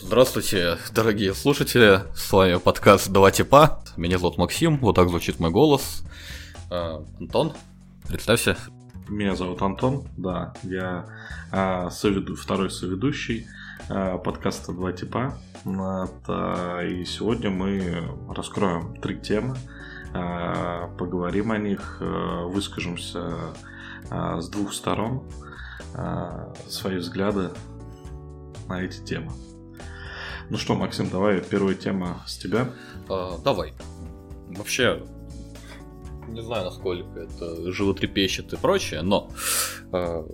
Здравствуйте, дорогие слушатели, с вами подкаст «Два типа», меня зовут Максим, вот так звучит мой голос. А, Антон, представься. Меня зовут Антон, да, я а, соведу, второй соведущий а, подкаста «Два типа», а, и сегодня мы раскроем три темы, а, поговорим о них, а, выскажемся а, с двух сторон а, свои взгляды на эти темы. Ну что, Максим, давай первая тема с тебя. А, давай. Вообще, не знаю, насколько это животрепещет и прочее, но а,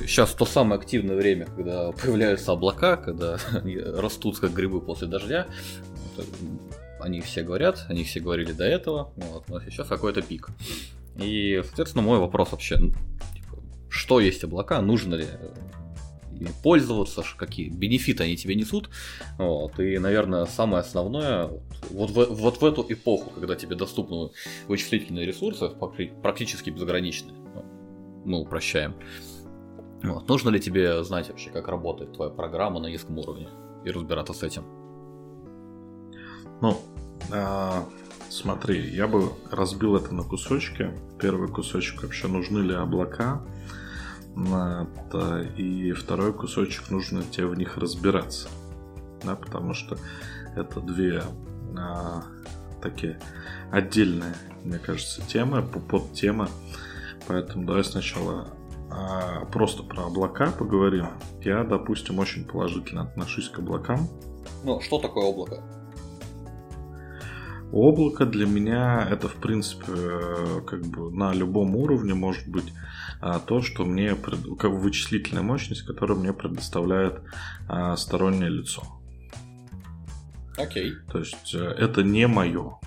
сейчас то самое активное время, когда появляются облака, когда они растут как грибы после дождя. Они все говорят, они все говорили до этого, вот, но сейчас какой-то пик. И, соответственно, мой вопрос вообще, ну, типа, что есть облака, нужно ли ими пользоваться, какие бенефиты они тебе несут. Вот. И, наверное, самое основное, вот в, вот в эту эпоху, когда тебе доступны вычислительные ресурсы, практически безграничные, ну, мы упрощаем, вот. нужно ли тебе знать вообще, как работает твоя программа на низком уровне и разбираться с этим? Ну, а, смотри, я бы разбил это на кусочки. Первый кусочек вообще нужны ли облака, и второй кусочек нужно тебе в них разбираться. Да, потому что это две а, такие отдельные, мне кажется, темы, подтемы. Поэтому давай сначала а, просто про облака поговорим. Я, допустим, очень положительно отношусь к облакам. Ну, что такое облако? Облако для меня это, в принципе, как бы на любом уровне может быть а, то, что мне, как вычислительная мощность, которую мне предоставляет а, стороннее лицо. Окей. То есть э, это не мое.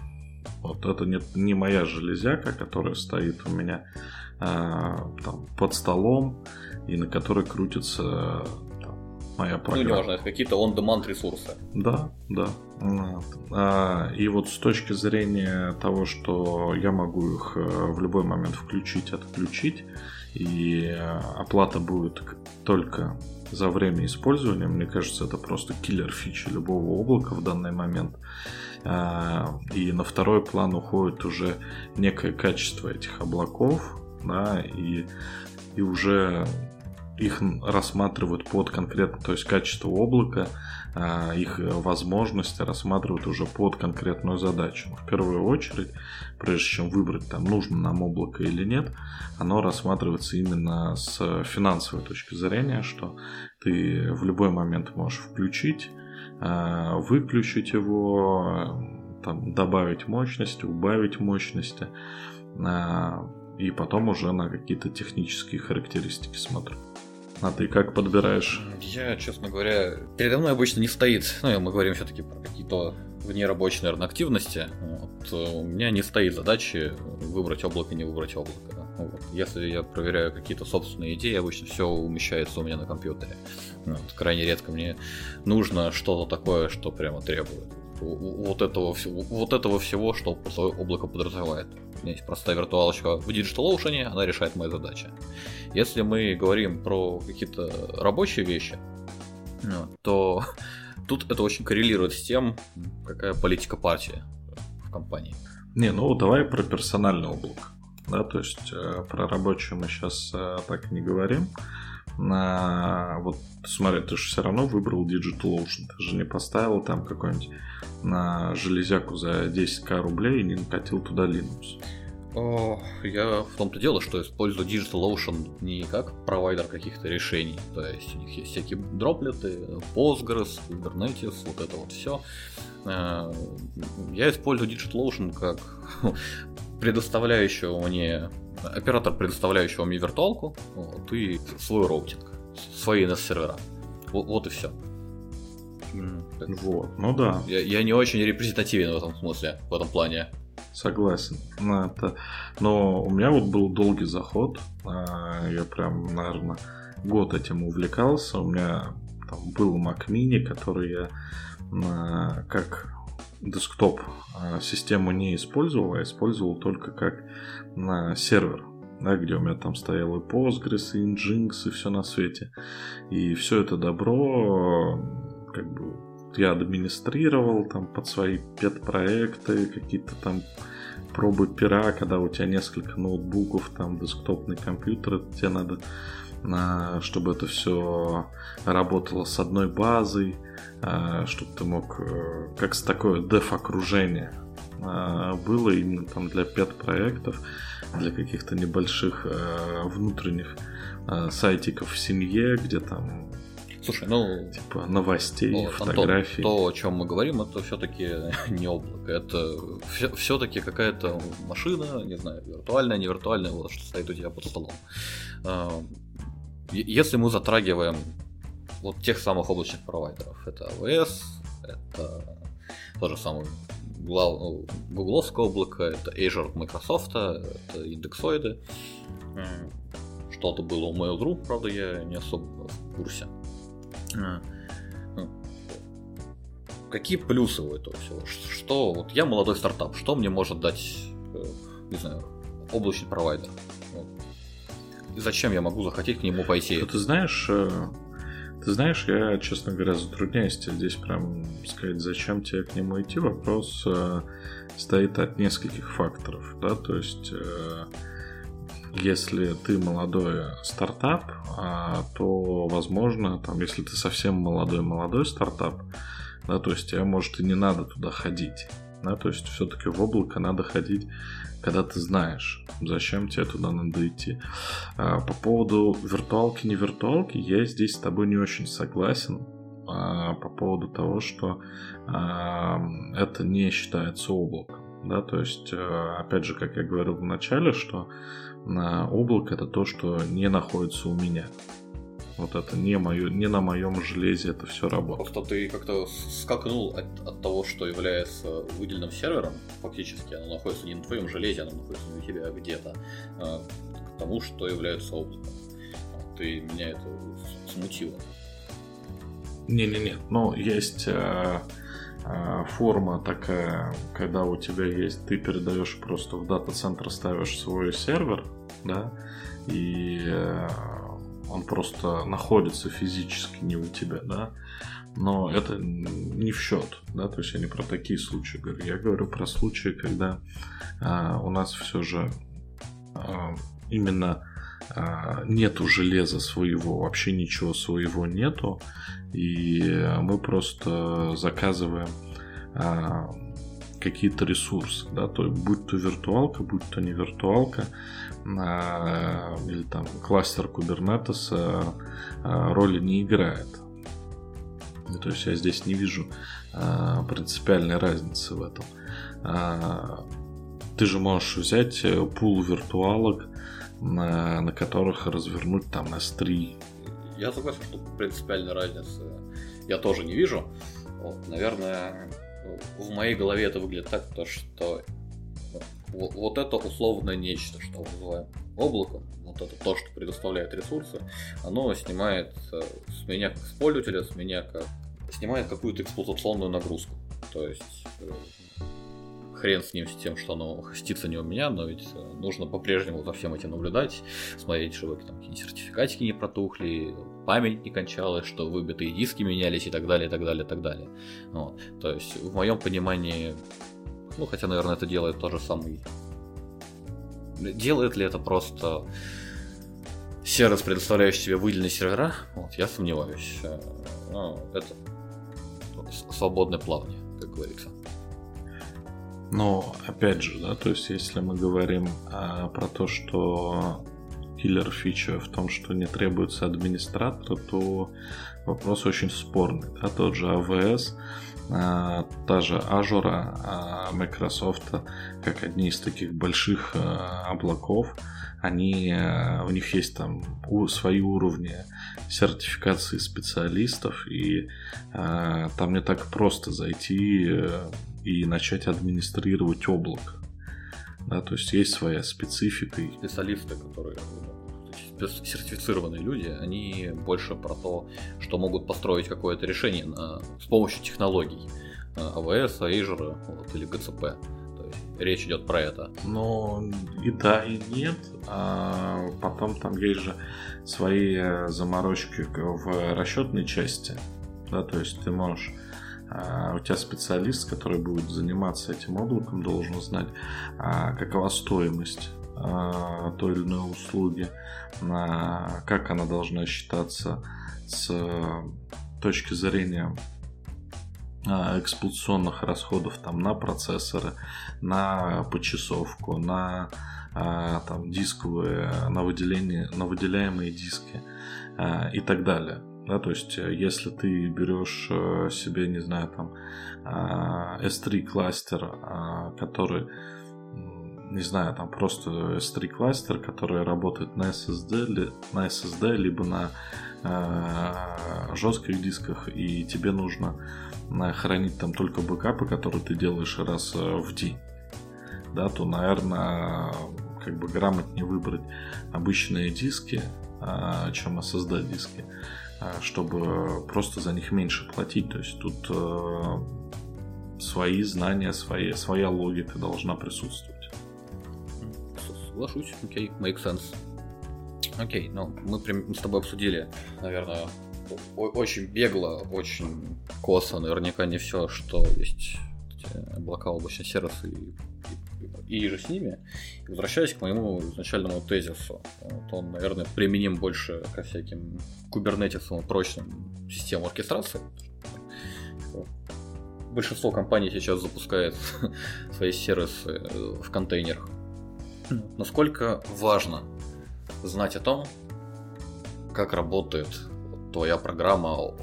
Вот это не, не моя железяка, которая стоит у меня а, там, под столом и на которой крутится моя программа. Ну, неважно, это какие-то on-demand ресурсы. Да, да. А, и вот с точки зрения того, что я могу их э, в любой момент включить, отключить, и э, оплата будет только за время использования, мне кажется, это просто киллер фичи любого облака в данный момент. А, и на второй план уходит уже некое качество этих облаков, да, и, и уже их рассматривают под конкретно, то есть качество облака, а, их возможности рассматривают уже под конкретную задачу. В первую очередь, прежде чем выбрать, там, нужно нам облако или нет, оно рассматривается именно с финансовой точки зрения, что ты в любой момент можешь включить, а, выключить его, там, добавить мощности, убавить мощности, а, и потом уже на какие-то технические характеристики смотрю. А ты как подбираешь? Я, честно говоря, передо мной обычно не стоит. Ну, мы говорим все-таки про какие-то внерабочие, наверное, активности. Вот, у меня не стоит задачи выбрать облако, не выбрать облако. Вот. Если я проверяю какие-то собственные идеи, обычно все умещается у меня на компьютере. Вот. Крайне редко мне нужно что-то такое, что прямо требует вот этого, вот этого всего, что облако подразумевает. У меня есть простая виртуалочка в DigitalOcean, она решает мои задачи. Если мы говорим про какие-то рабочие вещи, ну, то тут это очень коррелирует с тем, какая политика партии в компании. Не, ну давай про персональный облако. Да, то есть э, про рабочую мы сейчас э, так не говорим на... Вот смотри, ты же все равно выбрал DigitalOcean. Ты же не поставил там какой-нибудь на железяку за 10к рублей и не накатил туда Linux. О, я в том-то дело, что использую DigitalOcean не как провайдер каких-то решений. То есть у них есть всякие дроплеты, Postgres, Kubernetes, вот это вот все. Э, я использую DigitalOcean как предоставляющего мне оператор, предоставляющего мне виртуалку, вот, и свой роутинг, свои NS-сервера. Вот, вот и все. Вот, ну да. Я, я не очень репрезентативен в этом смысле, в этом плане. Согласен. Но, это... Но у меня вот был долгий заход. А, я прям, наверное, год этим увлекался. У меня там был Mac Mini, который я а, как десктоп а, систему не использовал, а использовал только как на сервер, да, где у меня там стоял и Postgres, и Nginx, и все на свете. И все это добро как бы я администрировал там под свои пет-проекты, какие-то там пробы пера, когда у тебя несколько ноутбуков, там десктопный компьютер, тебе надо чтобы это все работало с одной базой, а, чтобы ты мог, э, как с такое деф-окружение а, было именно там для пет-проектов, для каких-то небольших э, внутренних э, сайтиков в семье, где там Слушай, ну... Типа новостей, вот, фотографий. Антон, то, о чем мы говорим, это все-таки не облако. Это все-таки какая-то машина, не знаю, виртуальная, не виртуальная, вот что стоит у тебя под столом. Если мы затрагиваем вот тех самых облачных провайдеров, это AWS, это то же самое ну, гугловское облако, это Azure от Microsoft, это индексоиды. Что-то было у Mail.ru, правда, я не особо в курсе. А, ну, какие плюсы у этого всего? Что, вот я молодой стартап, что мне может дать, э, не знаю, облачный провайдер? Зачем я могу захотеть к нему пойти? Ты знаешь, э, ты знаешь, я, честно говоря, затрудняюсь тебе здесь прям сказать, зачем тебе к нему идти. Вопрос э, стоит от нескольких факторов, да, то есть если ты молодой стартап, а, то, возможно, там, если ты совсем молодой-молодой стартап, да, то есть тебе, может, и не надо туда ходить. Да, то есть все-таки в облако надо ходить, когда ты знаешь, зачем тебе туда надо идти. А, по поводу виртуалки, не виртуалки, я здесь с тобой не очень согласен а, по поводу того, что это не считается облаком. Да, то есть, опять же, как я говорил в начале, что облако это то, что не находится у меня. Вот это не, мое, не на моем железе это все работает. Просто ты как-то скакнул от, от того, что является выделенным сервером, фактически оно находится не на твоем железе, оно находится у тебя где-то, а, к тому, что является облаком. Ты меня это смутило. Не-не-не, но есть э, э, форма такая, когда у тебя есть, ты передаешь просто в дата-центр, ставишь свой сервер, да, и э, он просто находится физически не у тебя, да, но это не в счет, да, то есть я не про такие случаи говорю, я говорю про случаи, когда а, у нас все же а, именно а, нету железа своего, вообще ничего своего нету, и мы просто заказываем а, какие-то ресурсы, да, то есть будь то виртуалка, будь то не виртуалка, а, или там кластер Kubernetes а, роли не играет. То есть я здесь не вижу а, принципиальной разницы в этом. Ты же можешь взять э, пул виртуалок, на, на которых развернуть там S3. Я согласен, что принципиальной разницы я тоже не вижу. Вот, наверное, в моей голове это выглядит так, то, что вот это условное нечто, что называем облаком, вот это то, что предоставляет ресурсы, оно снимает э, с меня как пользователя, с меня как снимает какую-то эксплуатационную нагрузку. То есть э, хрен с ним, с тем, что оно хостится не у меня, но ведь э, нужно по-прежнему за всем этим наблюдать, смотреть, чтобы там какие-нибудь сертификатики не протухли, память не кончалась, что выбитые диски менялись и так далее, и так далее, и так далее. Вот. То есть, в моем понимании, ну, хотя, наверное, это делает тот же самый... Делает ли это просто сервис, предоставляющий тебе выделенные сервера? Вот, я сомневаюсь. Э, ну, это свободное плавание, как говорится. Но опять же, да, то есть если мы говорим а, про то, что киллер фича в том, что не требуется администратора, то вопрос очень спорный. Да? Тот же AWS, а, та же Azure, а, Microsoft, как одни из таких больших а, облаков, они, а, у них есть там свои уровни сертификации специалистов, и а, там не так просто зайти э, и начать администрировать облако. Да, то есть есть своя специфика. Специалисты, которые сертифицированные люди, они больше про то, что могут построить какое-то решение на, с помощью технологий. AWS, Azure вот, или GCP. То есть речь идет про это. Но и да, и нет. А потом там есть же свои заморочки в расчетной части. Да, то есть ты можешь а, у тебя специалист, который будет заниматься этим облаком, должен знать, а, какова стоимость а, той или иной услуги, как она должна считаться с точки зрения эксплуатационных расходов там, на процессоры, на почасовку, на там, дисковые, на, выделение, на выделяемые диски и так далее. Да, то есть, э, если ты берешь э, себе, не знаю, там S3 кластер, который не знаю, там просто S3 кластер, который работает на SSD, на SSD либо на э, жестких дисках, и тебе нужно хранить там только бэкапы, которые ты делаешь раз в день, да, то, наверное, как бы грамотнее выбрать обычные диски, чем SSD диски. Чтобы просто за них меньше платить. То есть тут э, свои знания, свои, своя логика должна присутствовать. Соглашусь, окей, okay, make sense. Окей, ну мы, мы с тобой обсудили, наверное, очень бегло, очень косо, наверняка не все, что есть облака, облачные сервисы и и же с ними. Возвращаясь к моему изначальному тезису, вот он, наверное, применим больше ко всяким кубернетисам прочным системам оркестрации. Большинство компаний сейчас запускает свои сервисы в контейнерах. Насколько важно знать о том, как работает твоя программа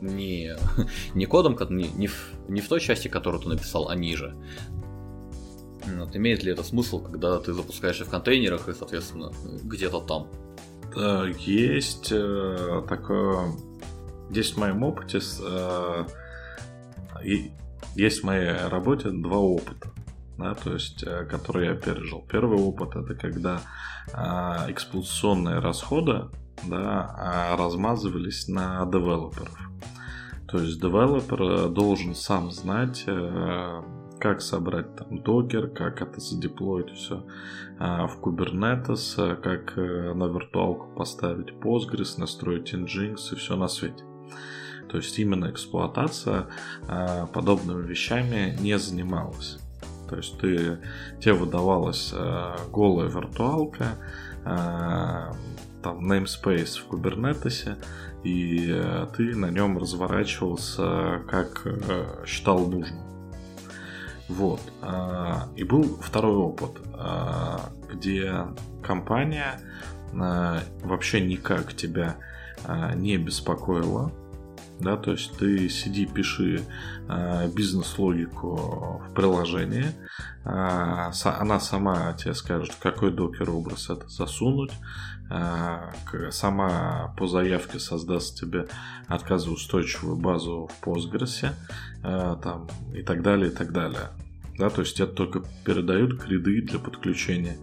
не, не кодом, не, не, в, не в той части, которую ты написал, а ниже, вот, имеет ли это смысл, когда ты запускаешь в контейнерах и, соответственно, где-то там? Есть э, такое... Здесь в моем опыте... Э, есть в моей работе два опыта. Да, то есть, э, которые я пережил. Первый опыт это когда эксплуатационные расходы да, а, размазывались на девелоперов. То есть девелопер должен сам знать, как собрать там докер, как это задеплоить все а, в Kubernetes, а, как э, на виртуалку поставить Postgres, настроить Nginx и все на свете. То есть именно эксплуатация а, подобными вещами не занималась. То есть ты, тебе выдавалась голая виртуалка, там namespace в Kubernetes, и э, ты на нем разворачивался как э, считал нужным. Вот. А, и был второй опыт, а, где компания а, вообще никак тебя не беспокоила. Да, то есть ты сиди, пиши бизнес-логику в приложении, она сама тебе скажет, какой докер образ это засунуть, сама по заявке создаст тебе отказоустойчивую базу в Postgres там, и так далее, и так далее. Да, то есть тебе только передают креды для подключения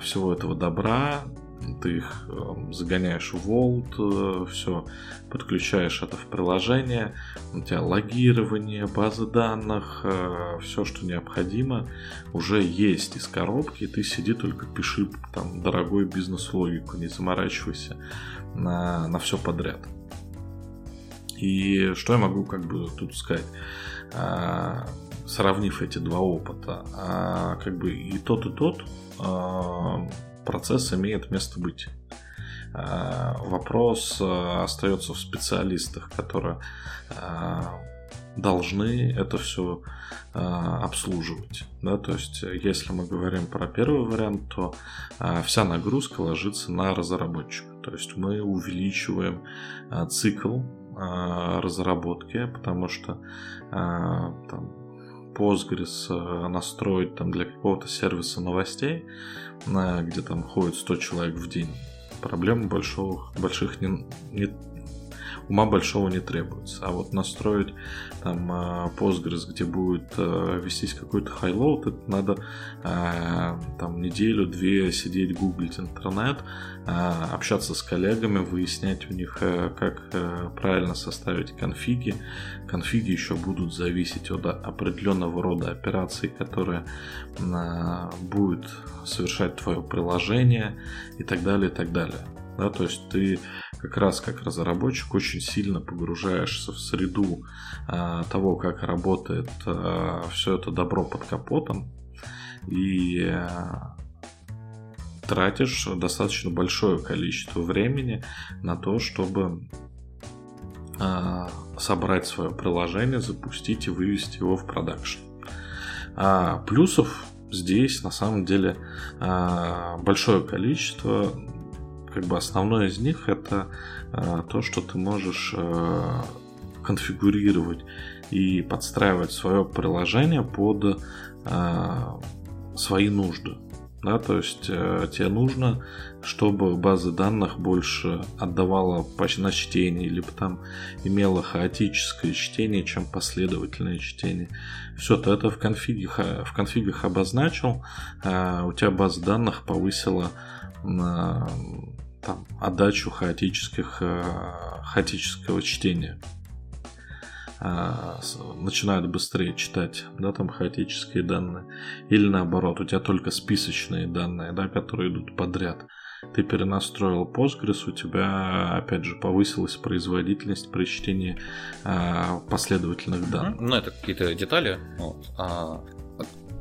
всего этого добра, ты их эм, загоняешь в Vault, э, все, подключаешь это в приложение, у тебя логирование, базы данных, э, все, что необходимо, уже есть из коробки, ты сиди только пиши там дорогой бизнес-логику, не заморачивайся на, на все подряд. И что я могу как бы тут сказать? Сравнив эти два опыта, а, как бы и тот, и тот а, процесс имеет место быть. А, вопрос а, остается в специалистах, которые должны это все обслуживать. Да? То есть, если мы говорим про первый вариант, то вся нагрузка ложится на разработчика. То есть мы увеличиваем цикл разработки, потому что там, Postgres э, настроить там для какого-то сервиса новостей, где там ходит 100 человек в день, проблем больших, больших не, не, ума большого не требуется. А вот настроить там а, Postgres, где будет э, вестись какой-то хайлоуд, это надо а, там неделю-две сидеть, гуглить интернет, а, общаться с коллегами, выяснять у них, как правильно составить конфиги. Конфиги еще будут зависеть от определенного рода операций, которые будет совершать твое приложение и так далее, и так далее. Да, то есть ты как раз как разработчик очень сильно погружаешься в среду а, того, как работает а, все это добро под капотом, и а, тратишь достаточно большое количество времени на то, чтобы а, собрать свое приложение, запустить и вывести его в продакшн. А плюсов здесь на самом деле а, большое количество. Как бы основное из них это а, то, что ты можешь а, конфигурировать и подстраивать свое приложение под свои нужды. Да, то есть э, тебе нужно, чтобы база данных больше отдавала на чтение, либо там имела хаотическое чтение, чем последовательное чтение. Все, ты это в, конфиге, в конфигах обозначил, э, у тебя база данных повысила на там, отдачу хаотических, э, хаотического чтения. А, начинают быстрее читать, да, там хаотические данные, или наоборот, у тебя только списочные данные, да, которые идут подряд. Ты перенастроил Postgres, у тебя, опять же, повысилась производительность при чтении а, последовательных данных. Ну, это какие-то детали. Вот. А,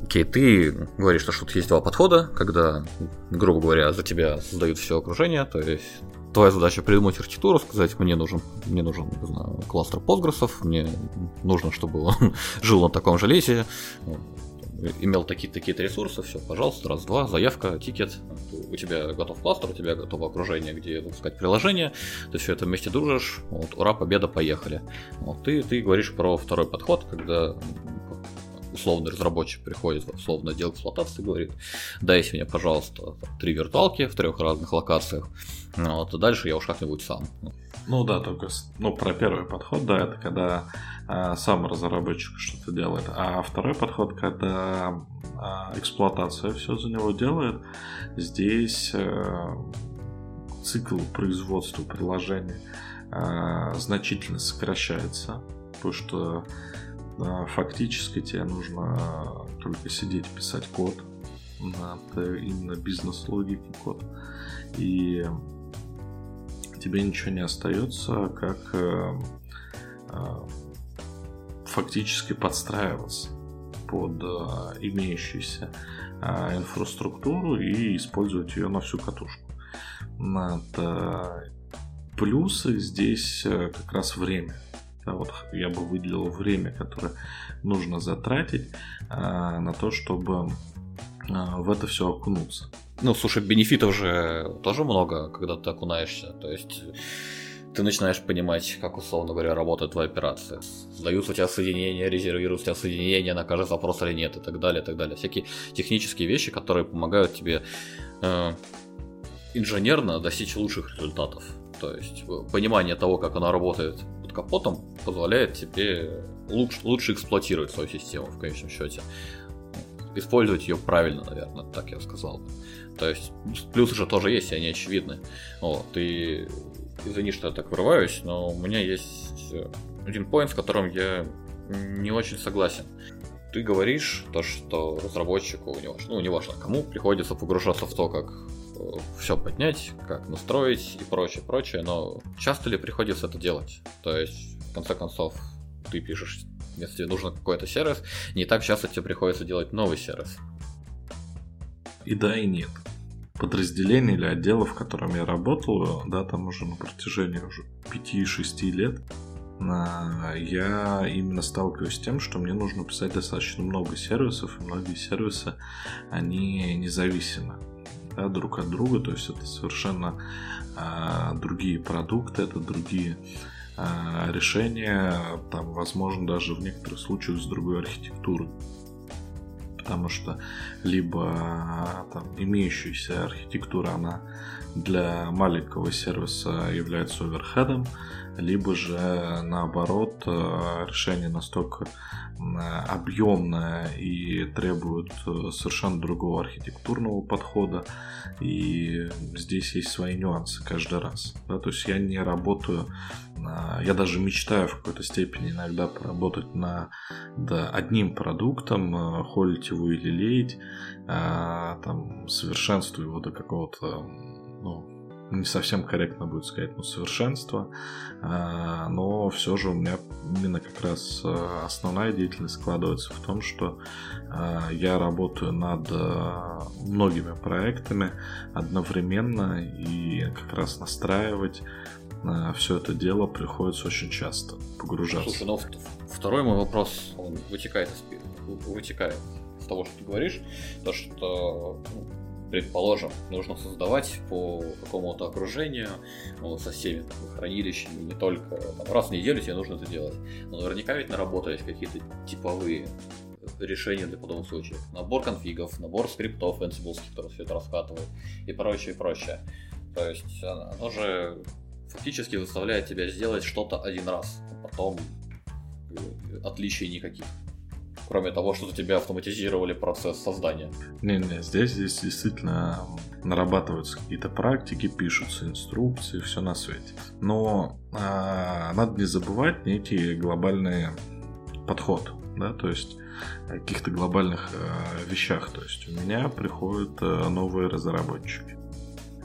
окей, ты говоришь, что тут есть два подхода, когда, грубо говоря, за тебя создают все окружение, то есть твоя задача придумать архитектуру, сказать, мне нужен, мне нужен не знаю, кластер постгрессов, мне нужно, чтобы он жил на таком железе, имел такие-то такие ресурсы, все, пожалуйста, раз-два, заявка, тикет, у тебя готов кластер, у тебя готово окружение, где запускать приложение, ты все это вместе дружишь, вот, ура, победа, поехали. Вот, ты, ты говоришь про второй подход, когда условный разработчик приходит в условный отдел эксплуатации и говорит, дайте мне, пожалуйста, три виртуалки в трех разных локациях, ну вот, и дальше я уж как-нибудь сам. Ну да, только ну, про первый подход, да, это когда а, сам разработчик что-то делает. А второй подход, когда а, эксплуатация все за него делает, здесь а, цикл производства приложения а, значительно сокращается, потому что фактически тебе нужно только сидеть, писать код, это именно бизнес-логики код. И тебе ничего не остается, как э, э, фактически подстраиваться под э, имеющуюся инфраструктуру и использовать ее на всю катушку. Плюсы здесь как раз время. Да, вот я бы выделил время, которое нужно затратить а, на то, чтобы а, в это все окунуться. Ну, слушай, бенефитов же тоже много, когда ты окунаешься. То есть ты начинаешь понимать, как, условно говоря, работают твои операции. Сдаются у тебя соединения, резервируют у тебя соединения на каждый запрос или нет, и так далее, и так далее. Всякие технические вещи, которые помогают тебе э, инженерно достичь лучших результатов. То есть понимание того, как она работает под капотом, позволяет тебе лучше, лучше эксплуатировать свою систему в конечном счете. Использовать ее правильно, наверное, так я сказал. То есть плюсы же тоже есть, и они очевидны. Вот, и извини, что я так врываюсь, но у меня есть один поинт, с которым я не очень согласен. Ты говоришь то, что разработчику, ну, не важно кому, приходится погружаться в то, как все поднять, как настроить и прочее, прочее, но часто ли приходится это делать? То есть, в конце концов, ты пишешь, если нужен какой-то сервис, не так часто тебе приходится делать новый сервис. И да, и нет. Подразделение или отдела, в котором я работал, да, там уже на протяжении уже 5-6 лет, я именно сталкиваюсь с тем, что мне нужно писать достаточно много сервисов, и многие сервисы, они независимы да, друг от друга, то есть это совершенно а, другие продукты, это другие а, решения, там, возможно, даже в некоторых случаях с другой архитектурой. Потому что либо там, имеющаяся архитектура, она для маленького сервиса является оверхедом, либо же наоборот э, решение настолько объемное и требует э, совершенно другого архитектурного подхода, и здесь есть свои нюансы каждый раз. Да? То есть я не работаю, я даже мечтаю в какой-то степени иногда поработать на да, одним продуктом, э, холить его или леять, там, совершенствую его до какого-то не совсем корректно будет сказать, ну, совершенство, а, но все же у меня именно как раз а, основная деятельность складывается в том, что а, я работаю над многими проектами одновременно и как раз настраивать все это дело приходится очень часто погружаться. Слушай, ну второй мой вопрос, он вытекает из, вытекает из того, что ты говоришь, то что ну, предположим, нужно создавать по какому-то окружению, ну, со всеми там, хранилищами, не только там, раз в неделю тебе нужно это делать. Но наверняка ведь наработались какие-то типовые решения для подобных случаев. Набор конфигов, набор скриптов Ansible, который все это раскатывает и прочее, и прочее. То есть оно же фактически заставляет тебя сделать что-то один раз, а потом э, отличий никаких кроме того, что за тебя автоматизировали процесс создания. Не-не, здесь, здесь действительно нарабатываются какие-то практики, пишутся инструкции, все на свете. Но а, надо не забывать некий глобальный подход, да, то есть каких-то глобальных а, вещах. То есть у меня приходят а, новые разработчики.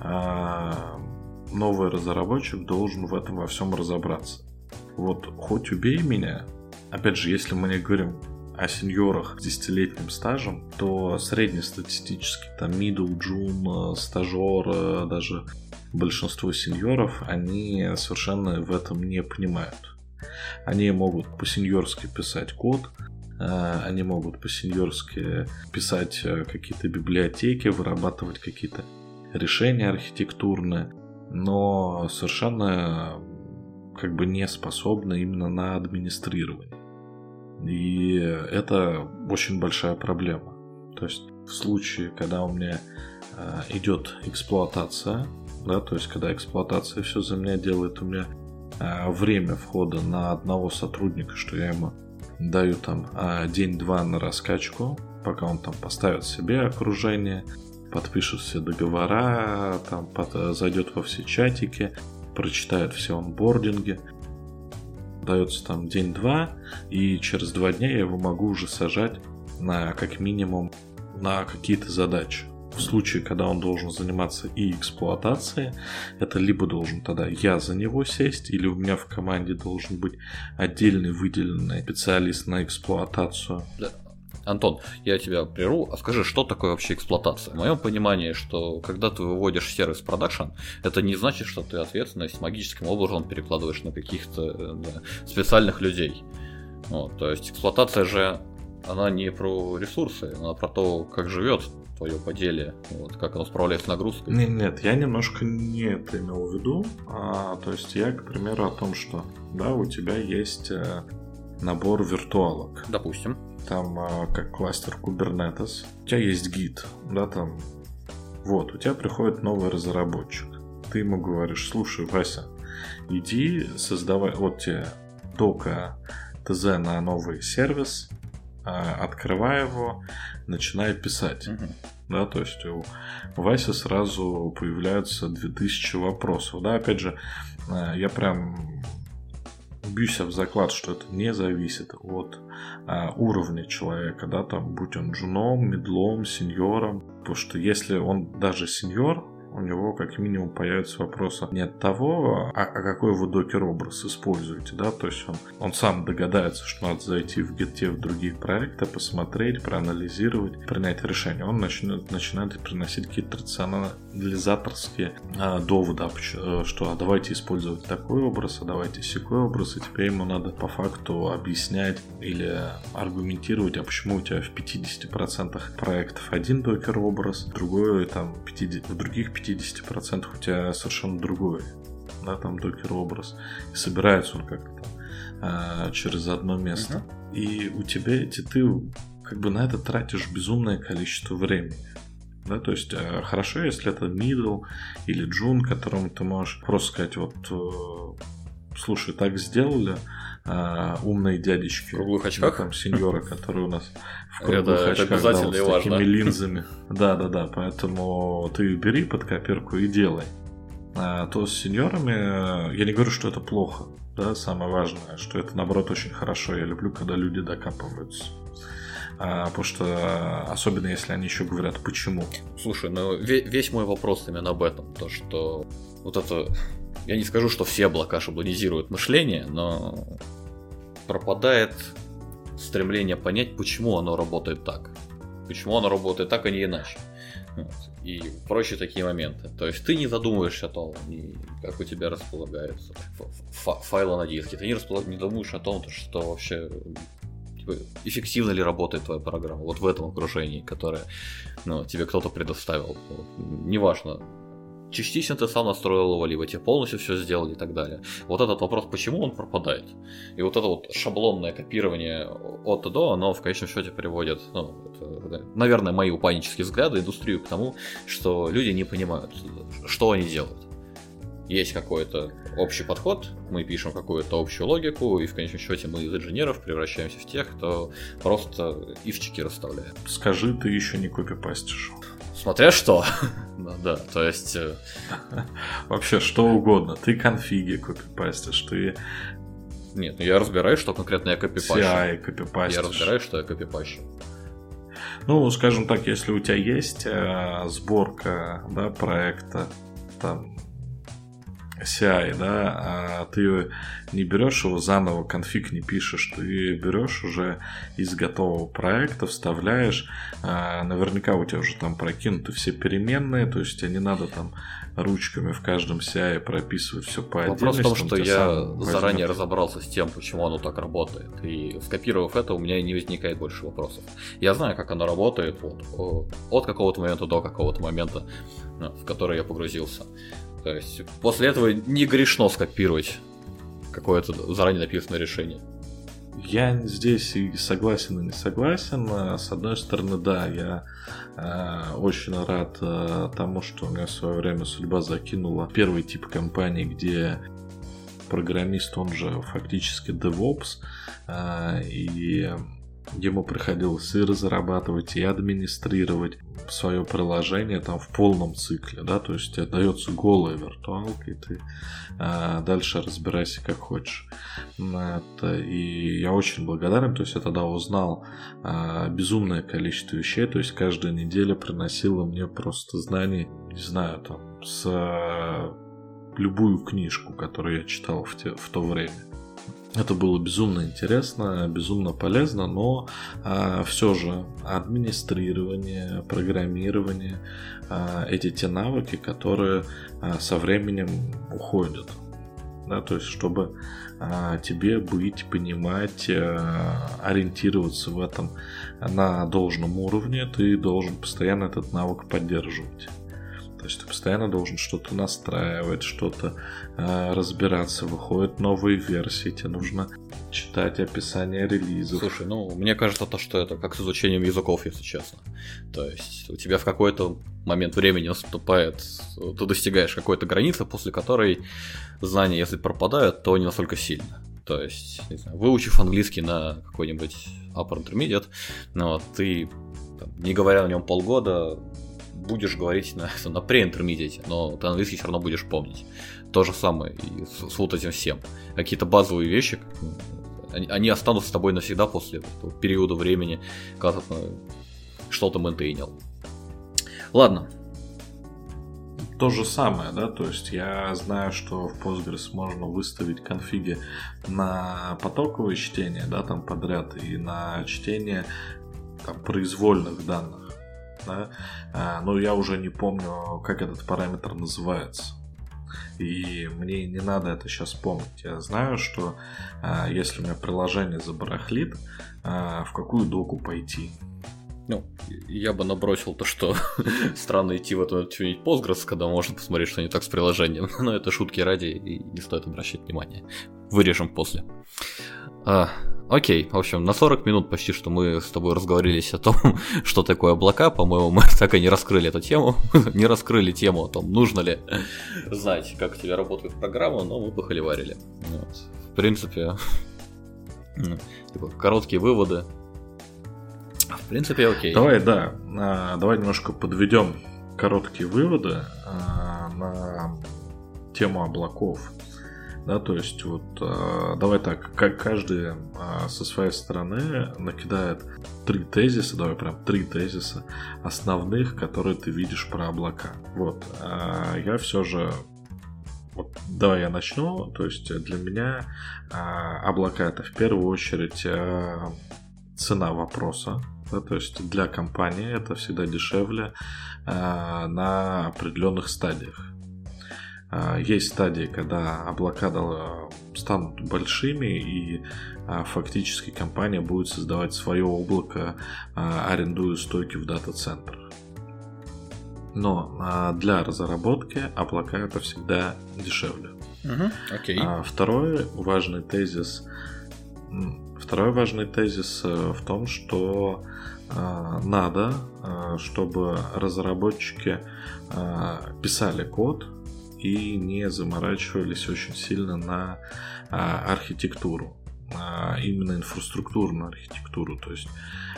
А, новый разработчик должен в этом во всем разобраться. Вот хоть убей меня, опять же, если мы не говорим о сеньорах с десятилетним стажем, то среднестатистический там middle, june, стажер, даже большинство сеньоров, они совершенно в этом не понимают. Они могут по-сеньорски писать код, э, они могут по-сеньорски писать э, какие-то библиотеки, вырабатывать какие-то решения архитектурные, но совершенно как бы не способны именно на администрирование. И это очень большая проблема. То есть в случае, когда у меня э, идет эксплуатация, да, то есть когда эксплуатация все за меня делает, у меня э, время входа на одного сотрудника, что я ему даю там э, день-два на раскачку, пока он там поставит себе окружение, подпишет все договора, там под, зайдет во все чатики, прочитает все онбординги – дается там день-два, и через два дня я его могу уже сажать на как минимум на какие-то задачи. В случае, когда он должен заниматься и эксплуатацией, это либо должен тогда я за него сесть, или у меня в команде должен быть отдельный выделенный специалист на эксплуатацию. Да. Антон, я тебя прерву, а скажи, что такое вообще эксплуатация? В моем понимании, что когда ты выводишь сервис продакшн, это не значит, что ты ответственность магическим образом перекладываешь на каких-то э, да, специальных людей. Вот, то есть эксплуатация же, она не про ресурсы, она про то, как живет твое поделие, вот, как оно справляется с нагрузкой. Нет, нет, я немножко не это имел в виду. А, то есть я, к примеру, о том, что да, у тебя есть э, набор виртуалок. Допустим там а, как кластер Kubernetes, у тебя есть гид, да, там, вот, у тебя приходит новый разработчик, ты ему говоришь, слушай, Вася, иди создавай, вот тебе дока ТЗ на новый сервис, а, открывай его, начинай писать. Угу. Да, то есть у Васи сразу появляются 2000 вопросов. Да, опять же, а, я прям бьюсь в заклад, что это не зависит от а, уровня человека, да, там, будь он джуном, медлом, сеньором, потому что если он даже сеньор, у него как минимум появится вопрос не от того, а, а какой вы докер-образ используете, да, то есть он, он сам догадается, что надо зайти в GitHub в другие проекты, посмотреть, проанализировать, принять решение. Он начнет, начинает приносить какие-то рационализаторские а, доводы, а, что а давайте использовать такой образ, а давайте секой образ, и теперь ему надо по факту объяснять или аргументировать, а почему у тебя в 50% проектов один докер-образ, другой там 50, в других 50 50% у тебя совершенно другой, да, там докер-образ. И собирается он как-то а, через одно место. Uh-huh. И у тебя эти, ты как бы на это тратишь безумное количество времени. Да, то есть а, хорошо, если это middle или джун, которому ты можешь просто сказать, вот э, слушай, так сделали, а, умные дядечки. В круглых очках? Там сеньоры, которые у нас в круглых это, очках. Это обязательно да, вот, с такими линзами. Да, да, да. Поэтому ты бери под копирку и делай. А то с сеньорами, я не говорю, что это плохо, да, самое важное, что это наоборот очень хорошо. Я люблю, когда люди докапываются. А, потому что особенно если они еще говорят почему. Слушай, ну весь мой вопрос именно об этом, то что вот это... Я не скажу, что все облака шаблонизируют мышление, но пропадает стремление понять, почему оно работает так. Почему оно работает так, а не иначе. Вот. И прочие такие моменты. То есть ты не задумываешься о том, как у тебя располагаются файлы на диске. Ты не, располаг... не думаешь о том, что вообще типа, эффективно ли работает твоя программа вот в этом окружении, которое ну, тебе кто-то предоставил. Вот. Неважно, частично ты сам настроил его, либо тебе полностью все сделали и так далее. Вот этот вопрос, почему он пропадает. И вот это вот шаблонное копирование от и до, оно в конечном счете приводит, ну, это, наверное, мои упаднические взгляды, индустрию к тому, что люди не понимают, что они делают. Есть какой-то общий подход, мы пишем какую-то общую логику, и в конечном счете мы из инженеров превращаемся в тех, кто просто ивчики расставляет. Скажи, ты еще не копипастишь. Смотря что. ну, да, то есть... Э, Вообще, что угодно. Ты конфиги копипастишь, ты... Нет, ну я разбираюсь, что конкретно я копипащу. CI копипастишь. Я разбираюсь, что я копипащу. Ну, скажем так, если у тебя есть э, сборка да, проекта, там, CI, да, а ты не берешь его заново, конфиг не пишешь, ты берешь уже из готового проекта, вставляешь, а, наверняка у тебя уже там прокинуты все переменные, то есть тебе не надо там ручками в каждом CI прописывать все по отдельности. Вопрос в том, что я заранее разобрался с тем, почему оно так работает, и скопировав это, у меня не возникает больше вопросов. Я знаю, как оно работает вот, от какого-то момента до какого-то момента, в который я погрузился. То есть после этого не грешно скопировать какое-то заранее написанное решение. Я здесь и согласен, и не согласен. С одной стороны, да, я э, очень рад э, тому, что у меня в свое время судьба закинула первый тип компании, где программист, он же фактически DevOps, э, и Ему приходилось и разрабатывать, и администрировать свое приложение там в полном цикле, да, то есть тебе дается голая виртуалка, и ты а, дальше разбирайся как хочешь. Это, и я очень благодарен, то есть я тогда узнал а, безумное количество вещей, то есть каждая неделя приносила мне просто знаний, не знаю, там, с а, любую книжку, которую я читал в, те, в то время. Это было безумно интересно, безумно полезно, но а, все же администрирование, программирование, а, эти те навыки, которые а, со временем уходят. Да, то есть, чтобы а, тебе быть, понимать, а, ориентироваться в этом на должном уровне, ты должен постоянно этот навык поддерживать. То есть ты постоянно должен что-то настраивать, что-то э, разбираться. Выходят новые версии, тебе нужно читать описание релизов. Слушай, ну, мне кажется, то, что это как с изучением языков, если честно. То есть у тебя в какой-то момент времени наступает, ты достигаешь какой-то границы, после которой знания, если пропадают, то не настолько сильно. То есть, не знаю, выучив английский на какой-нибудь upper intermediate, ну, ты, там, не говоря на нем полгода, будешь говорить на, на pre-интермедиате, но ты английский все равно будешь помнить. То же самое и с, с вот этим всем. Какие-то базовые вещи, они, они останутся с тобой навсегда после периода времени, когда ты что-то мейнтейнил. Ладно, то же самое, да, то есть я знаю, что в Postgres можно выставить конфиги на потоковое чтение, да, там подряд, и на чтение там, произвольных данных да, а, но я уже не помню, как этот параметр называется. И мне не надо это сейчас помнить. Я знаю, что а, если у меня приложение забарахлит, а, в какую доку пойти. Ну, я бы набросил то, что странно идти в эту тюнить Postgres, когда можно посмотреть, что не так с приложением. Но это шутки ради, и не стоит обращать внимание. Вырежем после. Окей, в общем, на 40 минут почти что мы с тобой разговорились о том, что такое облака. По-моему, мы так и не раскрыли эту тему. не раскрыли тему о том, нужно ли знать, как у тебя работает программа, но мы похоливарили. Вот. В принципе, типа, короткие выводы. В принципе, окей. Давай, да, а, давай немножко подведем короткие выводы а, на тему облаков да, то есть вот э, давай так, как каждый э, со своей стороны накидает три тезиса, давай прям три тезиса основных, которые ты видишь про облака. Вот, э, я все же вот, давай я начну. То есть для меня а, облака это в первую очередь а, цена вопроса. Да, то есть для компании это всегда дешевле а, на определенных стадиях. А, есть стадии, когда облака станут большими и а, фактически компания будет создавать свое облако, а, арендуя стойки в дата-центрах. Но для разработки облака это всегда дешевле. Угу, окей. Второй важный тезис. Второй важный тезис э, в том, что надо, чтобы разработчики писали код, и не заморачивались очень сильно на а, архитектуру, а именно инфраструктурную архитектуру. То есть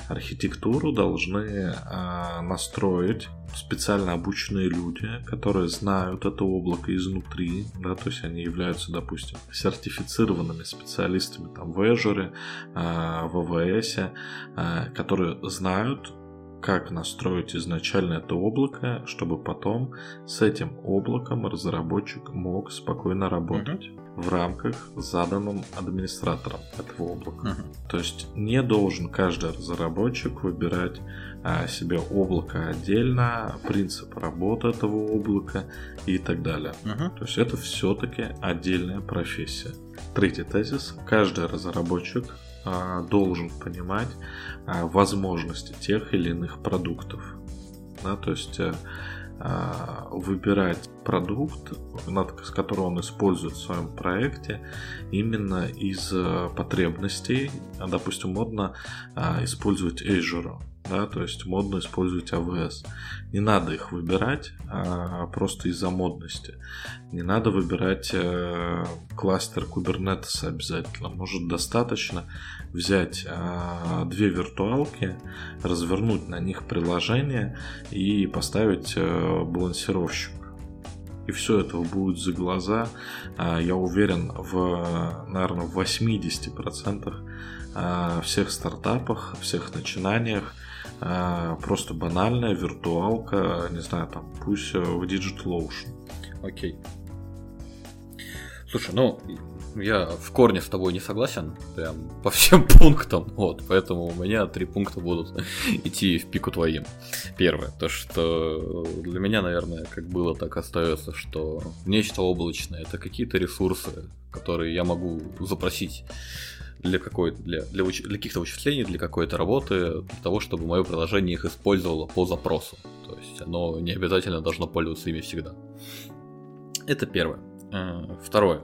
архитектуру должны а, настроить специально обученные люди, которые знают это облако изнутри, да, то есть они являются, допустим, сертифицированными специалистами там в Azure, в AWS, которые знают как настроить изначально это облако, чтобы потом с этим облаком разработчик мог спокойно работать uh-huh. в рамках заданным администратором этого облака. Uh-huh. То есть не должен каждый разработчик выбирать а, себе облако отдельно, принцип работы этого облака и так далее. Uh-huh. То есть это все-таки отдельная профессия. Третий тезис. Каждый разработчик должен понимать а, возможности тех или иных продуктов. Да, то есть э, а, выбирать продукт, с которого он использует в своем проекте, именно из э, потребностей. Допустим, модно использовать Azure да, то есть модно использовать AWS. Не надо их выбирать а просто из-за модности. Не надо выбирать э, кластер Kubernetes обязательно. Может достаточно взять э, две виртуалки, развернуть на них приложение и поставить э, балансировщик и все этого будет за глаза, а, я уверен, в, наверное, в 80% а, всех стартапах, всех начинаниях просто банальная виртуалка, не знаю, там, пусть э, в DigitalOcean. Окей. Слушай, ну, я в корне с тобой не согласен, прям по всем пунктам, вот, поэтому у меня три пункта будут идти в пику твоим. Первое, то что для меня, наверное, как было, так остается, что нечто облачное это какие-то ресурсы, которые я могу запросить для какой для, для, уч... для каких-то вычислений, для какой-то работы, для того, чтобы мое приложение их использовало по запросу. То есть оно не обязательно должно пользоваться ими всегда. Это первое. Э, второе.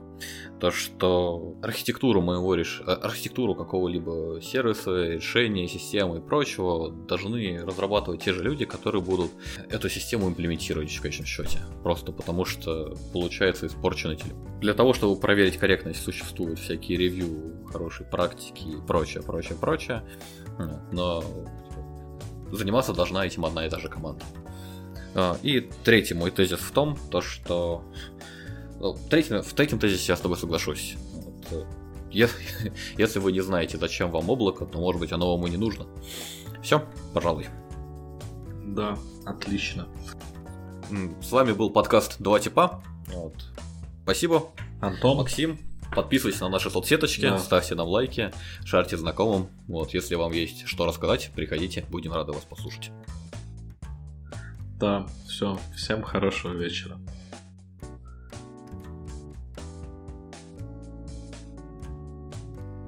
То, что архитектуру моего реш... Э, архитектуру какого-либо сервиса, решения, системы и прочего должны разрабатывать те же люди, которые будут эту систему имплементировать в конечном счете. Просто потому что получается испорченный телефон. Для того, чтобы проверить корректность, существуют всякие ревью, хорошие практики и прочее, прочее, прочее. Но заниматься должна этим одна и та же команда. Э, и третий мой тезис в том, то, что ну, третьем, в третьем тезисе я с тобой соглашусь. Вот, э, если, если вы не знаете, зачем вам облако, то может быть оно вам и не нужно. Все, пожалуй. Да, отлично. С вами был подкаст Два типа. Вот. Спасибо. Антон. Максим. Подписывайтесь на наши соцсеточки, да. ставьте нам лайки, шарьте знакомым. Вот, если вам есть что рассказать, приходите, будем рады вас послушать. Да, все, всем хорошего вечера.